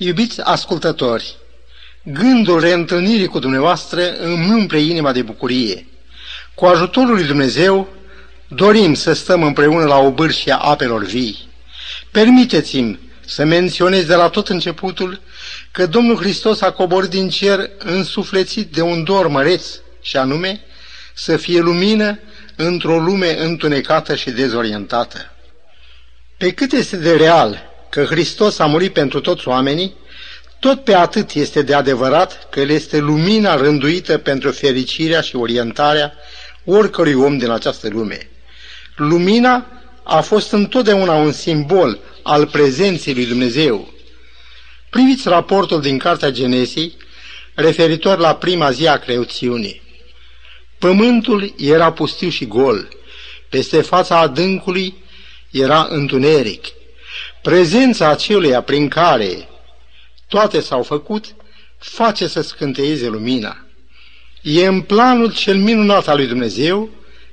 Iubiți ascultători, gândul reîntâlnirii cu dumneavoastră îmi umple inima de bucurie. Cu ajutorul lui Dumnezeu, dorim să stăm împreună la o bârșie a apelor vii. Permiteți-mi să menționez de la tot începutul că Domnul Hristos a coborât din cer însuflețit de un dor măreț, și anume să fie lumină într-o lume întunecată și dezorientată. Pe cât este de real că Hristos a murit pentru toți oamenii, tot pe atât este de adevărat că El este lumina rânduită pentru fericirea și orientarea oricărui om din această lume. Lumina a fost întotdeauna un simbol al prezenței lui Dumnezeu. Priviți raportul din Cartea Genesii referitor la prima zi a creațiunii. Pământul era pustiu și gol, peste fața adâncului era întuneric. Prezența aceluia prin care toate s-au făcut face să scânteieze lumina. E în planul cel minunat al lui Dumnezeu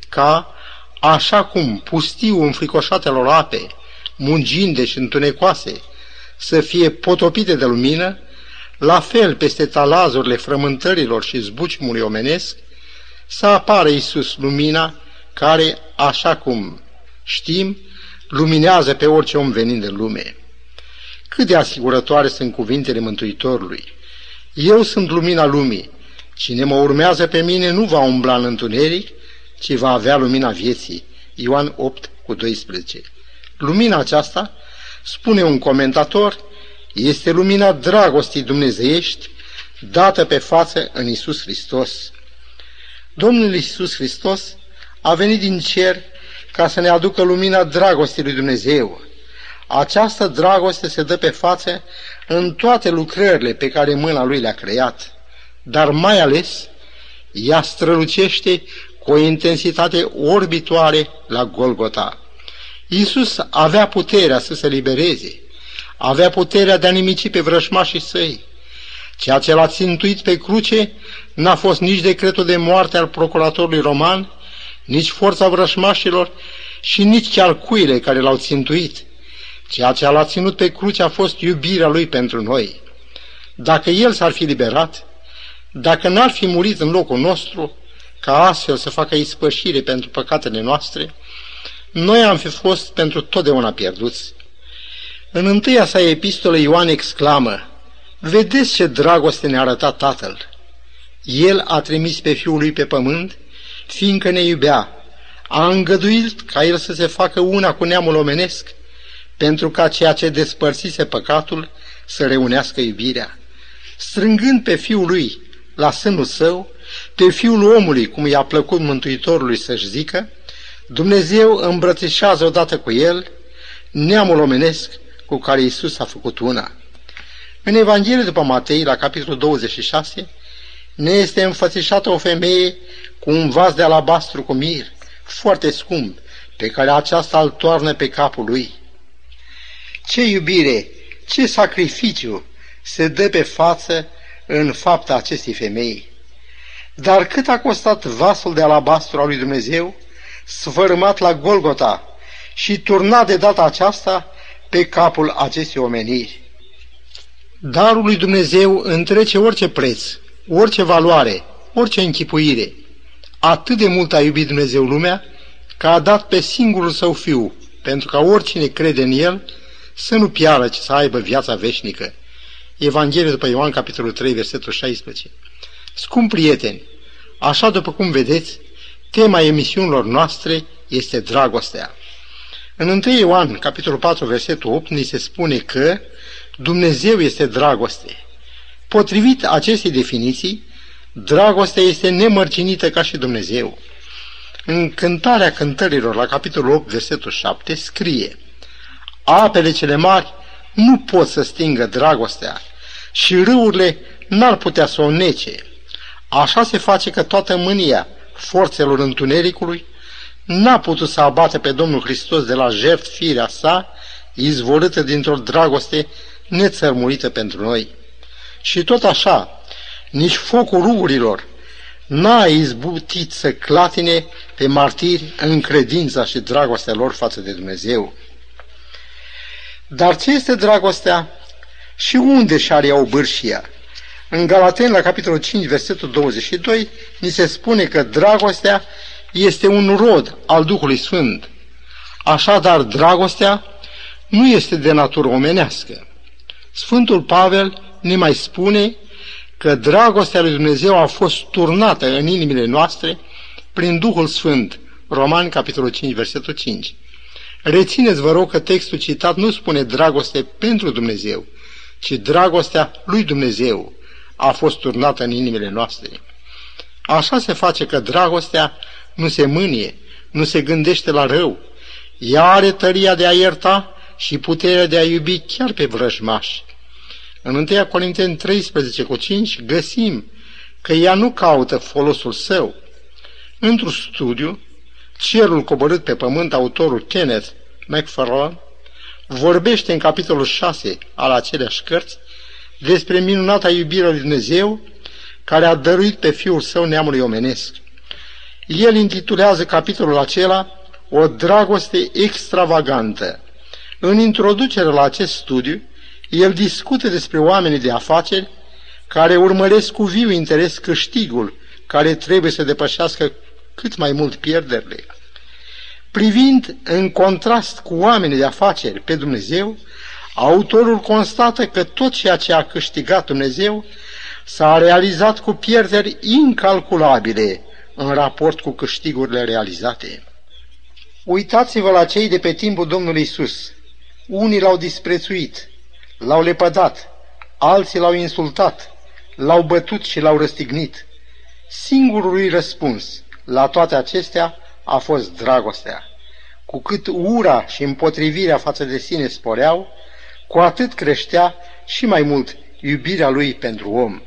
ca, așa cum pustiu înfricoșatelor ape, munginde și întunecoase, să fie potopite de lumină, la fel peste talazurile frământărilor și zbucimului omenesc, să apară Iisus lumina care, așa cum știm, luminează pe orice om venind în lume. Cât de asigurătoare sunt cuvintele Mântuitorului. Eu sunt lumina lumii. Cine mă urmează pe mine nu va umbla în întuneric, ci va avea lumina vieții. Ioan 8 cu 12. Lumina aceasta, spune un comentator, este lumina dragostii dumnezeiești dată pe față în Isus Hristos. Domnul Isus Hristos a venit din cer ca să ne aducă lumina dragostei lui Dumnezeu. Această dragoste se dă pe față în toate lucrările pe care mâna lui le-a creat, dar mai ales ea strălucește cu o intensitate orbitoare la Golgota. Iisus avea puterea să se libereze, avea puterea de a nimici pe vrășmașii săi. Ceea ce l-a țintuit pe cruce n-a fost nici decretul de moarte al procuratorului roman, nici forța vrășmașilor și nici chiar cuile care l-au țintuit. Ceea ce l-a ținut pe cruce a fost iubirea lui pentru noi. Dacă el s-ar fi liberat, dacă n-ar fi murit în locul nostru, ca astfel să facă ispășire pentru păcatele noastre, noi am fi fost pentru totdeauna pierduți. În întâia sa epistolă Ioan exclamă, Vedeți ce dragoste ne-a arătat Tatăl! El a trimis pe Fiul lui pe pământ, fiindcă ne iubea, a îngăduit ca El să se facă una cu neamul omenesc, pentru ca ceea ce despărțise păcatul să reunească iubirea. Strângând pe Fiul lui la sânul său, pe Fiul omului, cum i-a plăcut Mântuitorului să-și zică, Dumnezeu îmbrățișează odată cu el neamul omenesc cu care Isus a făcut una. În Evanghelie după Matei, la capitolul 26, ne este înfățișată o femeie cu un vas de alabastru cu mir, foarte scump, pe care aceasta îl toarnă pe capul lui. Ce iubire, ce sacrificiu se dă pe față în fapta acestei femei. Dar cât a costat vasul de alabastru al lui Dumnezeu, sfărâmat la Golgota și turnat de data aceasta pe capul acestei omeniri? Darul lui Dumnezeu întrece orice preț, orice valoare, orice închipuire. Atât de mult a iubit Dumnezeu lumea, că a dat pe singurul său fiu, pentru ca oricine crede în el să nu piară, ci să aibă viața veșnică. Evanghelia după Ioan, capitolul 3, versetul 16. Scump prieteni, așa după cum vedeți, tema emisiunilor noastre este dragostea. În 1 Ioan, capitolul 4, versetul 8, ni se spune că Dumnezeu este dragoste. Potrivit acestei definiții, dragostea este nemărcinită ca și Dumnezeu. În cântarea cântărilor, la capitolul 8, versetul 7, scrie Apele cele mari nu pot să stingă dragostea și râurile n-ar putea să o nece. Așa se face că toată mânia forțelor întunericului n-a putut să abate pe Domnul Hristos de la jert firea sa, izvorâtă dintr-o dragoste nețărmurită pentru noi. Și tot așa, nici focul rugurilor n-a izbutit să clatine pe martiri în credința și dragostea lor față de Dumnezeu. Dar ce este dragostea? Și unde și are ea o bârșia? În Galaten, la capitolul 5, versetul 22, ni se spune că dragostea este un rod al Duhului Sfânt. Așadar, dragostea nu este de natură omenească. Sfântul Pavel ne mai spune că dragostea lui Dumnezeu a fost turnată în inimile noastre prin Duhul Sfânt. Romani, capitolul 5, versetul 5. Rețineți, vă rog, că textul citat nu spune dragoste pentru Dumnezeu, ci dragostea lui Dumnezeu a fost turnată în inimile noastre. Așa se face că dragostea nu se mânie, nu se gândește la rău. Ea are tăria de a ierta și puterea de a iubi chiar pe vrăjmași. În 1 Corinteni 13 cu 5 găsim că ea nu caută folosul său. Într-un studiu, Cerul coborât pe pământ, autorul Kenneth MacFarlane, vorbește în capitolul 6 al aceleași cărți despre minunata iubire lui Dumnezeu care a dăruit pe Fiul Său neamului omenesc. El intitulează capitolul acela O dragoste extravagantă. În introducere la acest studiu, el discută despre oamenii de afaceri care urmăresc cu viu interes câștigul care trebuie să depășească cât mai mult pierderile. Privind în contrast cu oamenii de afaceri pe Dumnezeu, autorul constată că tot ceea ce a câștigat Dumnezeu s-a realizat cu pierderi incalculabile în raport cu câștigurile realizate. Uitați-vă la cei de pe timpul Domnului Isus. Unii l-au disprețuit, l-au lepădat, alții l-au insultat, l-au bătut și l-au răstignit. Singurul răspuns la toate acestea a fost dragostea. Cu cât ura și împotrivirea față de sine sporeau, cu atât creștea și mai mult iubirea lui pentru om.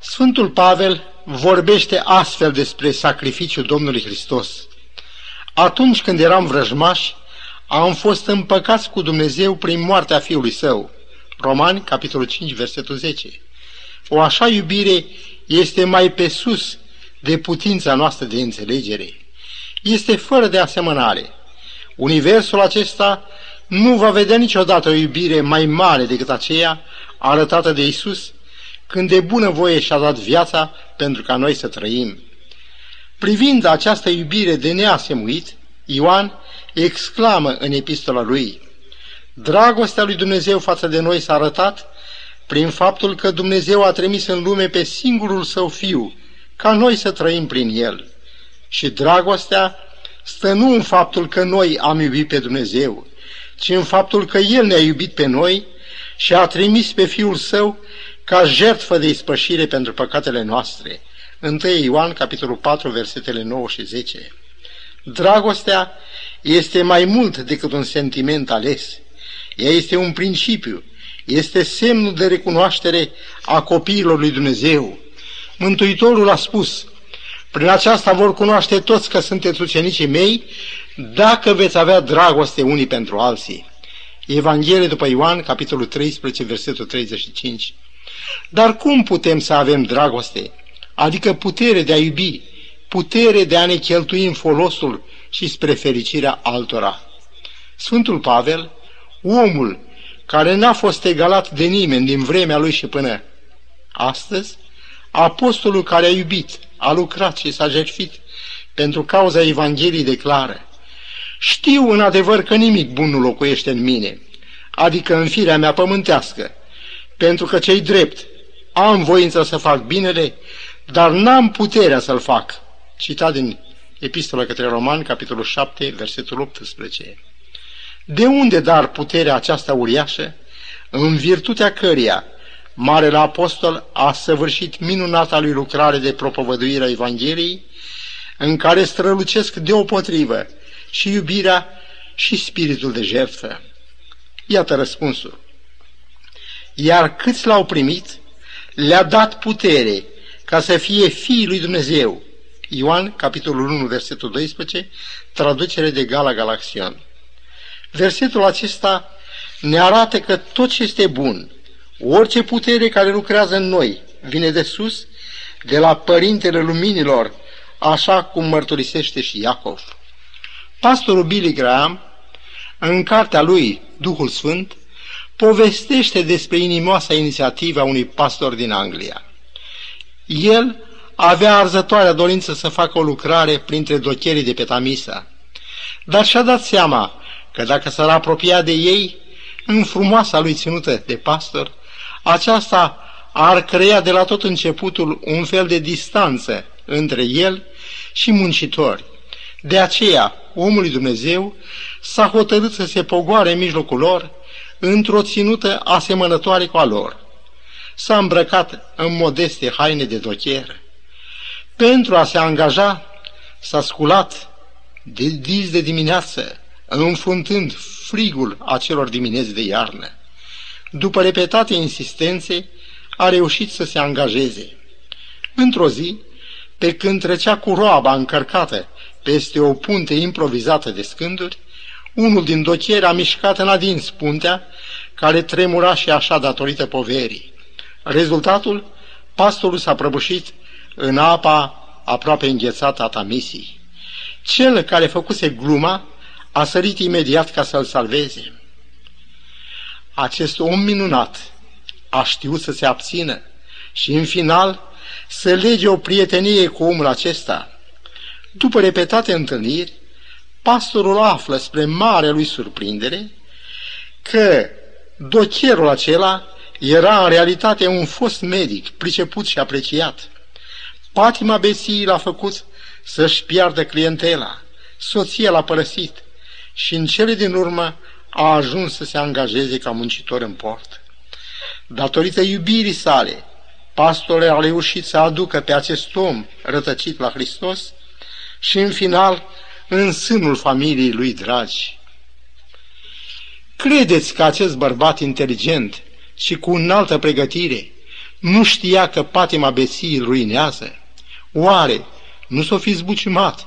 Sfântul Pavel vorbește astfel despre sacrificiul Domnului Hristos. Atunci când eram vrăjmași, am fost împăcați cu Dumnezeu prin moartea Fiului Său. Romani, capitolul 5, versetul 10. O așa iubire este mai pe sus de putința noastră de înțelegere. Este fără de asemănare. Universul acesta nu va vedea niciodată o iubire mai mare decât aceea arătată de Isus când de bună voie și-a dat viața pentru ca noi să trăim. Privind această iubire de neasemuit, Ioan exclamă în epistola lui, Dragostea lui Dumnezeu față de noi s-a arătat prin faptul că Dumnezeu a trimis în lume pe singurul său fiu, ca noi să trăim prin el. Și dragostea stă nu în faptul că noi am iubit pe Dumnezeu, ci în faptul că El ne-a iubit pe noi și a trimis pe Fiul Său ca jertfă de ispășire pentru păcatele noastre. 1 Ioan, capitolul 4, versetele 9 și 10. Dragostea este mai mult decât un sentiment ales. Ea este un principiu, este semnul de recunoaștere a copiilor lui Dumnezeu. Mântuitorul a spus, prin aceasta vor cunoaște toți că sunteți ucenicii mei, dacă veți avea dragoste unii pentru alții. Evanghelie după Ioan, capitolul 13, versetul 35. Dar cum putem să avem dragoste? Adică putere de a iubi, putere de a ne cheltui în folosul și spre fericirea altora. Sfântul Pavel, omul care n-a fost egalat de nimeni din vremea lui și până astăzi, apostolul care a iubit, a lucrat și s-a jertfit pentru cauza Evangheliei declară, știu în adevăr că nimic bun nu locuiește în mine, adică în firea mea pământească, pentru că cei drept am voință să fac binele, dar n-am puterea să-l fac. Citat din Epistola către Roman, capitolul 7, versetul 18. De unde dar puterea aceasta uriașă, în virtutea căreia Marele Apostol a săvârșit minunata lui lucrare de propovăduire a Evangheliei, în care strălucesc deopotrivă și iubirea și spiritul de jertfă. Iată răspunsul. Iar câți l-au primit, le-a dat putere ca să fie fiii lui Dumnezeu. Ioan, capitolul 1, versetul 12, traducere de Gala Galaxion. Versetul acesta ne arată că tot ce este bun, orice putere care lucrează în noi, vine de sus, de la Părintele Luminilor, așa cum mărturisește și Iacov. Pastorul Billy Graham, în cartea lui Duhul Sfânt, povestește despre inimoasa inițiativă a unui pastor din Anglia. El avea arzătoarea dorință să facă o lucrare printre docherii de pe Tamisa, dar și-a dat seama că dacă s-ar apropia de ei, în frumoasa lui ținută de pastor, aceasta ar crea de la tot începutul un fel de distanță între el și muncitori. De aceea, omul lui Dumnezeu s-a hotărât să se pogoare în mijlocul lor într-o ținută asemănătoare cu a lor. S-a îmbrăcat în modeste haine de docher. Pentru a se angaja, s-a sculat de dis de dimineață, înfruntând frigul acelor dimineți de iarnă. După repetate insistențe, a reușit să se angajeze. Într-o zi, pe când trecea cu roaba încărcată peste o punte improvizată de scânduri, unul din dochieri a mișcat în adins puntea, care tremura și așa datorită poverii. Rezultatul? Pastorul s-a prăbușit în apa aproape înghețată a Tamisii. Cel care făcuse gluma a sărit imediat ca să-l salveze. Acest om minunat a știut să se abțină și, în final, să lege o prietenie cu omul acesta. După repetate întâlniri, pastorul află spre mare lui surprindere că docherul acela era în realitate un fost medic, priceput și apreciat. Patima besiei l-a făcut să-și piardă clientela, soția l-a părăsit și în cele din urmă a ajuns să se angajeze ca muncitor în port. Datorită iubirii sale, pastorul a reușit să aducă pe acest om rătăcit la Hristos și în final în sânul familiei lui dragi. Credeți că acest bărbat inteligent și cu înaltă pregătire nu știa că patima beției îl ruinează? Oare nu s-o fi zbuciumat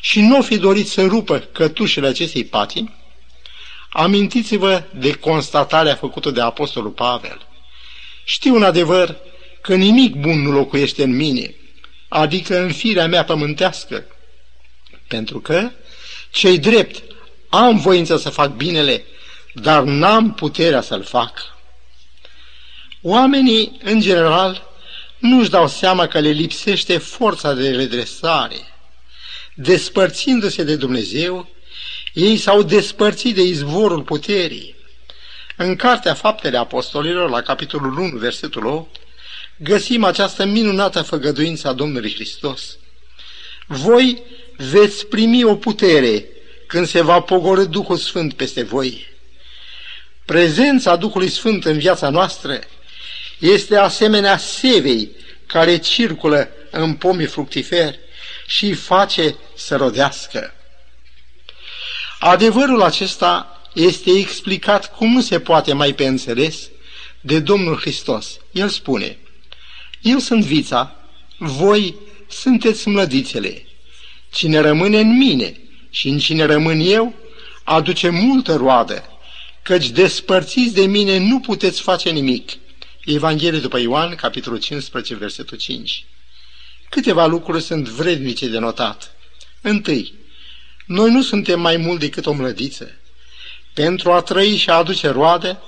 și nu o fi dorit să rupă cătușele acestei patimi? Amintiți-vă de constatarea făcută de Apostolul Pavel. Știu un adevăr că nimic bun nu locuiește în mine, adică în firea mea pământească, pentru că, cei drept, am voință să fac binele, dar n-am puterea să-l fac. Oamenii, în general, nu-și dau seama că le lipsește forța de redresare. Despărțindu-se de Dumnezeu, ei s-au despărțit de izvorul puterii. În Cartea Faptele Apostolilor, la capitolul 1, versetul 8, găsim această minunată făgăduință a Domnului Hristos. Voi veți primi o putere când se va pogorâ Duhul Sfânt peste voi. Prezența Duhului Sfânt în viața noastră este asemenea sevei care circulă în pomii fructiferi și îi face să rodească. Adevărul acesta este explicat cum nu se poate mai pe înțeles de Domnul Hristos. El spune, Eu sunt vița, voi sunteți mlădițele. Cine rămâne în mine și în cine rămân eu, aduce multă roadă, căci despărțiți de mine nu puteți face nimic. Evanghelie după Ioan, capitolul 15, versetul 5. Câteva lucruri sunt vrednice de notat. Întâi, noi nu suntem mai mult decât o mlădiță. Pentru a trăi și a aduce roade,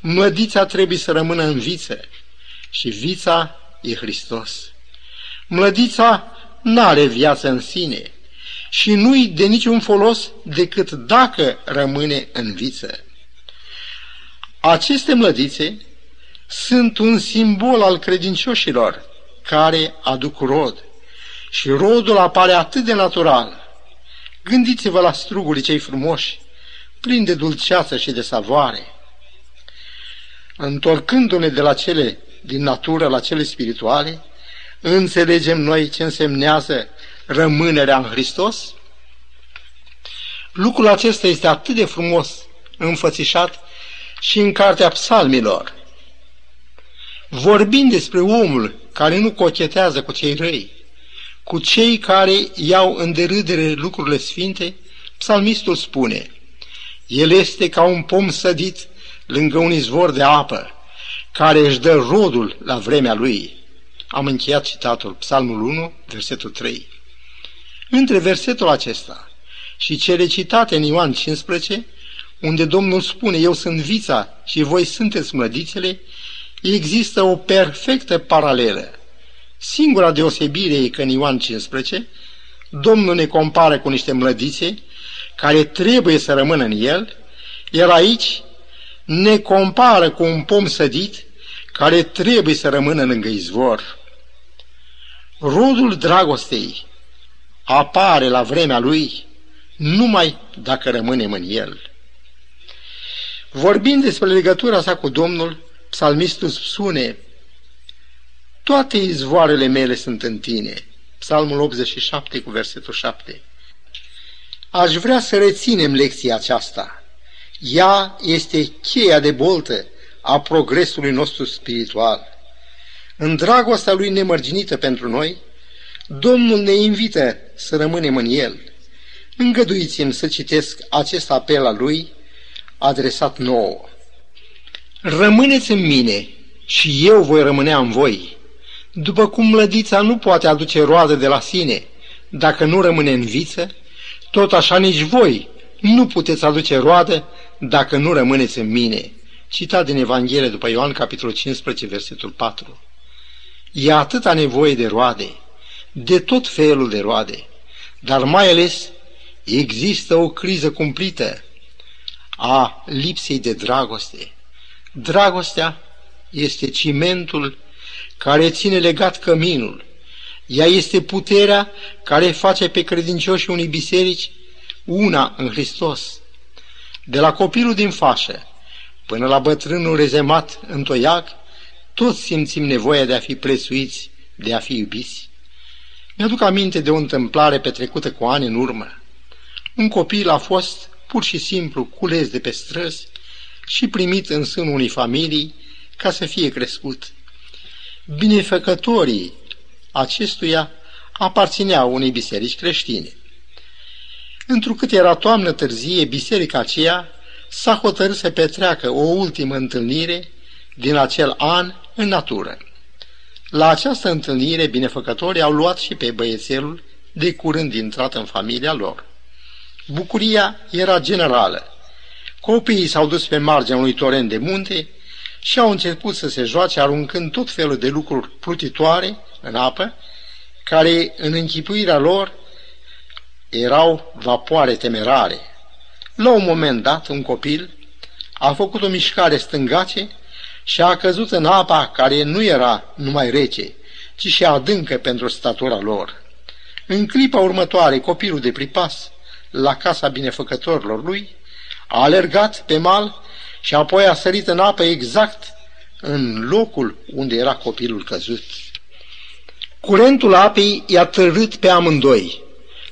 mlădița trebuie să rămână în viță și vița e Hristos. Mlădița n-are viață în sine și nu-i de niciun folos decât dacă rămâne în viță. Aceste mlădițe sunt un simbol al credincioșilor care aduc rod și rodul apare atât de natural. Gândiți-vă la strugurii cei frumoși, plini de dulceață și de savoare. Întorcându-ne de la cele din natură la cele spirituale, înțelegem noi ce însemnează rămânerea în Hristos? Lucrul acesta este atât de frumos înfățișat și în cartea psalmilor. Vorbind despre omul care nu cochetează cu cei răi, cu cei care iau în derâdere lucrurile sfinte, psalmistul spune, El este ca un pom sădit lângă un izvor de apă, care își dă rodul la vremea lui. Am încheiat citatul, Psalmul 1, versetul 3. Între versetul acesta și cele citate în Ioan 15, unde Domnul spune, eu sunt vița și voi sunteți mlădițele, există o perfectă paralelă. Singura deosebire e că în Ioan 15, Domnul ne compară cu niște mlădițe care trebuie să rămână în el, iar aici ne compară cu un pom sădit care trebuie să rămână lângă izvor. Rodul dragostei apare la vremea lui numai dacă rămânem în el. Vorbind despre legătura sa cu Domnul, psalmistul spune, toate izvoarele mele sunt în tine. Psalmul 87 cu versetul 7. Aș vrea să reținem lecția aceasta. Ea este cheia de boltă a progresului nostru spiritual. În dragostea lui nemărginită pentru noi, Domnul ne invită să rămânem în El. Îngăduiți-mi să citesc acest apel al lui adresat nouă. Rămâneți în mine și eu voi rămânea în voi. După cum mlădița nu poate aduce roadă de la sine dacă nu rămâne în viță, tot așa nici voi nu puteți aduce roadă dacă nu rămâneți în mine. Citat din Evanghelie după Ioan, capitolul 15, versetul 4. E atâta nevoie de roade, de tot felul de roade, dar mai ales există o criză cumplită a lipsei de dragoste. Dragostea este cimentul care ține legat căminul. Ea este puterea care face pe credincioșii unei biserici una în Hristos. De la copilul din fașă până la bătrânul rezemat în toiac, toți simțim nevoia de a fi prețuiți, de a fi iubiți. Mi-aduc aminte de o întâmplare petrecută cu ani în urmă. Un copil a fost pur și simplu cules de pe străzi și primit în sânul unei familii ca să fie crescut. Binefăcătorii acestuia aparțineau unei biserici creștine. Întrucât era toamnă târzie, biserica aceea s-a hotărât să petreacă o ultimă întâlnire din acel an în natură. La această întâlnire, binefăcătorii au luat și pe băiețelul de curând intrat în familia lor. Bucuria era generală. Copiii s-au dus pe marginea unui torent de munte și au început să se joace aruncând tot felul de lucruri plutitoare în apă, care în închipuirea lor erau vapoare temerare. La un moment dat, un copil a făcut o mișcare stângace și a căzut în apa care nu era numai rece, ci și adâncă pentru statura lor. În clipa următoare, copilul de pripas, la casa binefăcătorilor lui, a alergat pe mal și apoi a sărit în apă exact în locul unde era copilul căzut. Curentul apei i-a târât pe amândoi,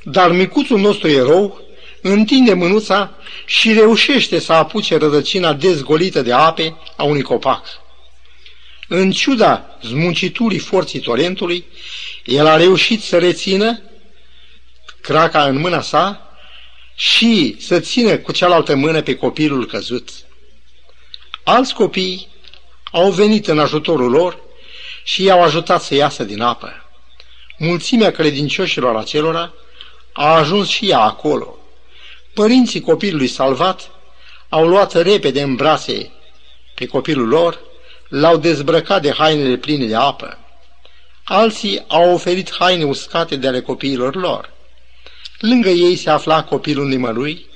dar micuțul nostru erou întinde mânuța și reușește să apuce rădăcina dezgolită de ape a unui copac. În ciuda zmunciturii forții torentului, el a reușit să rețină craca în mâna sa și să țină cu cealaltă mână pe copilul căzut. Alți copii au venit în ajutorul lor și i-au ajutat să iasă din apă. Mulțimea credincioșilor acelora a ajuns și ea acolo. Părinții copilului salvat au luat repede în brațe pe copilul lor, l-au dezbrăcat de hainele pline de apă. Alții au oferit haine uscate de ale copiilor lor. Lângă ei se afla copilul nimălui,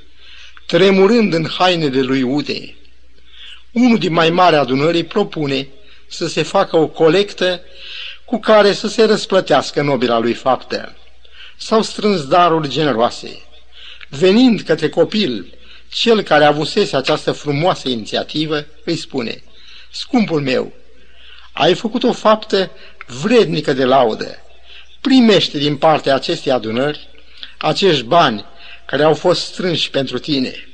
tremurând în hainele lui ude. Unul din mai mari adunării propune să se facă o colectă cu care să se răsplătească nobila lui faptă. S-au strâns daruri generoase. Venind către copil, cel care avusese această frumoasă inițiativă îi spune, Scumpul meu, ai făcut o faptă vrednică de laudă. Primește din partea acestei adunări acești bani care au fost strânși pentru tine.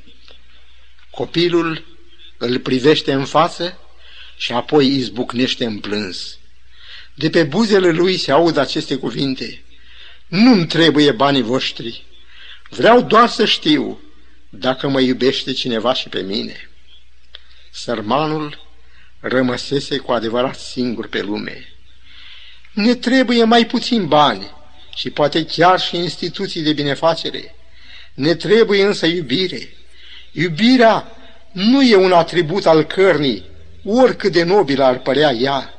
Copilul îl privește în față și apoi izbucnește în plâns. De pe buzele lui se aud aceste cuvinte. Nu-mi trebuie banii voștri, Vreau doar să știu dacă mă iubește cineva și pe mine. Sărmanul rămăsese cu adevărat singur pe lume. Ne trebuie mai puțin bani și poate chiar și instituții de binefacere. Ne trebuie însă iubire. Iubirea nu e un atribut al cărnii, oricât de nobil ar părea ea.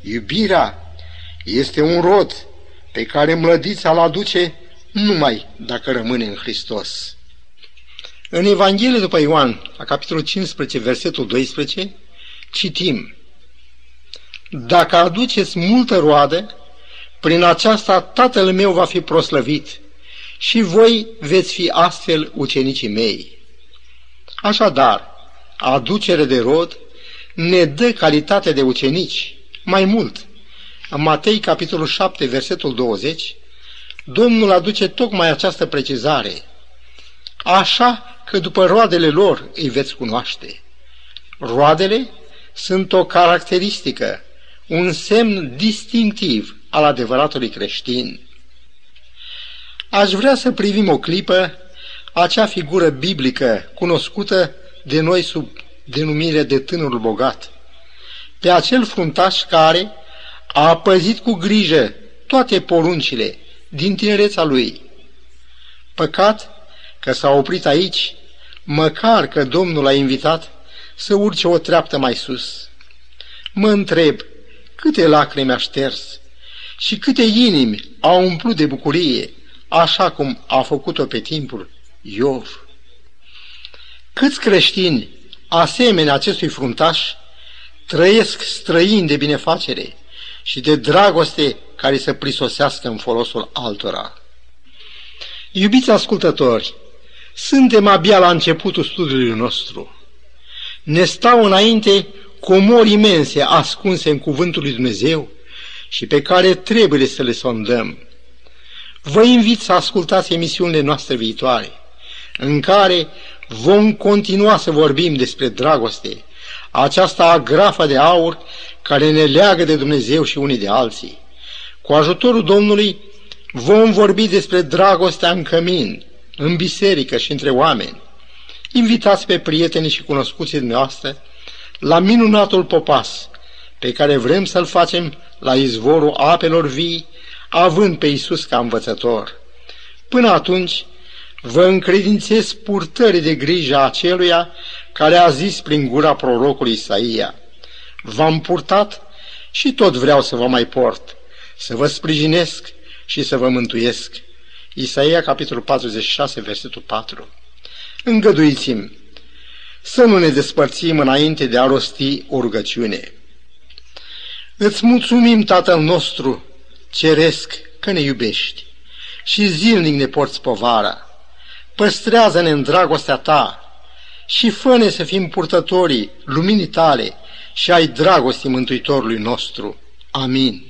Iubirea este un rod pe care mlădița îl aduce numai dacă rămâne în Hristos. În Evanghelie după Ioan, la capitolul 15, versetul 12, citim Dacă aduceți multă roadă, prin aceasta Tatăl meu va fi proslăvit și voi veți fi astfel ucenicii mei. Așadar, aducere de rod ne dă calitate de ucenici. Mai mult, în Matei, capitolul 7, versetul 20, Domnul aduce tocmai această precizare. Așa că după roadele lor îi veți cunoaște. Roadele sunt o caracteristică, un semn distinctiv al adevăratului creștin. Aș vrea să privim o clipă acea figură biblică cunoscută de noi sub denumire de tânărul bogat, pe acel fruntaș care a păzit cu grijă toate poruncile din tinereța lui. Păcat că s-a oprit aici, măcar că Domnul a invitat să urce o treaptă mai sus. Mă întreb, câte lacrimi a șters și câte inimi au umplut de bucurie, așa cum a făcut-o pe timpul Iov. Câți creștini, asemenea acestui fruntaș, trăiesc străini de binefacere și de dragoste care să prisosească în folosul altora. Iubiți ascultători, suntem abia la începutul studiului nostru. Ne stau înainte comori imense ascunse în cuvântul lui Dumnezeu și pe care trebuie să le sondăm. Vă invit să ascultați emisiunile noastre viitoare, în care vom continua să vorbim despre dragoste, această agrafă de aur care ne leagă de Dumnezeu și unii de alții. Cu ajutorul Domnului vom vorbi despre dragostea în cămin, în biserică și între oameni. Invitați pe prietenii și cunoscuții noastre la minunatul popas, pe care vrem să-l facem la izvorul apelor vii, având pe Iisus ca învățător. Până atunci, vă încredințez purtării de grijă a aceluia care a zis prin gura prorocului Isaia, V-am purtat și tot vreau să vă mai port, să vă sprijinesc și să vă mântuiesc. Isaia, capitolul 46, versetul 4. Îngăduiți-mi să nu ne despărțim înainte de a rosti o rugăciune. Îți mulțumim, Tatăl nostru, ceresc, că ne iubești și zilnic ne porți povara. Păstrează-ne în dragostea ta și fă să fim purtătorii luminii tale și ai dragostii Mântuitorului nostru. Amin.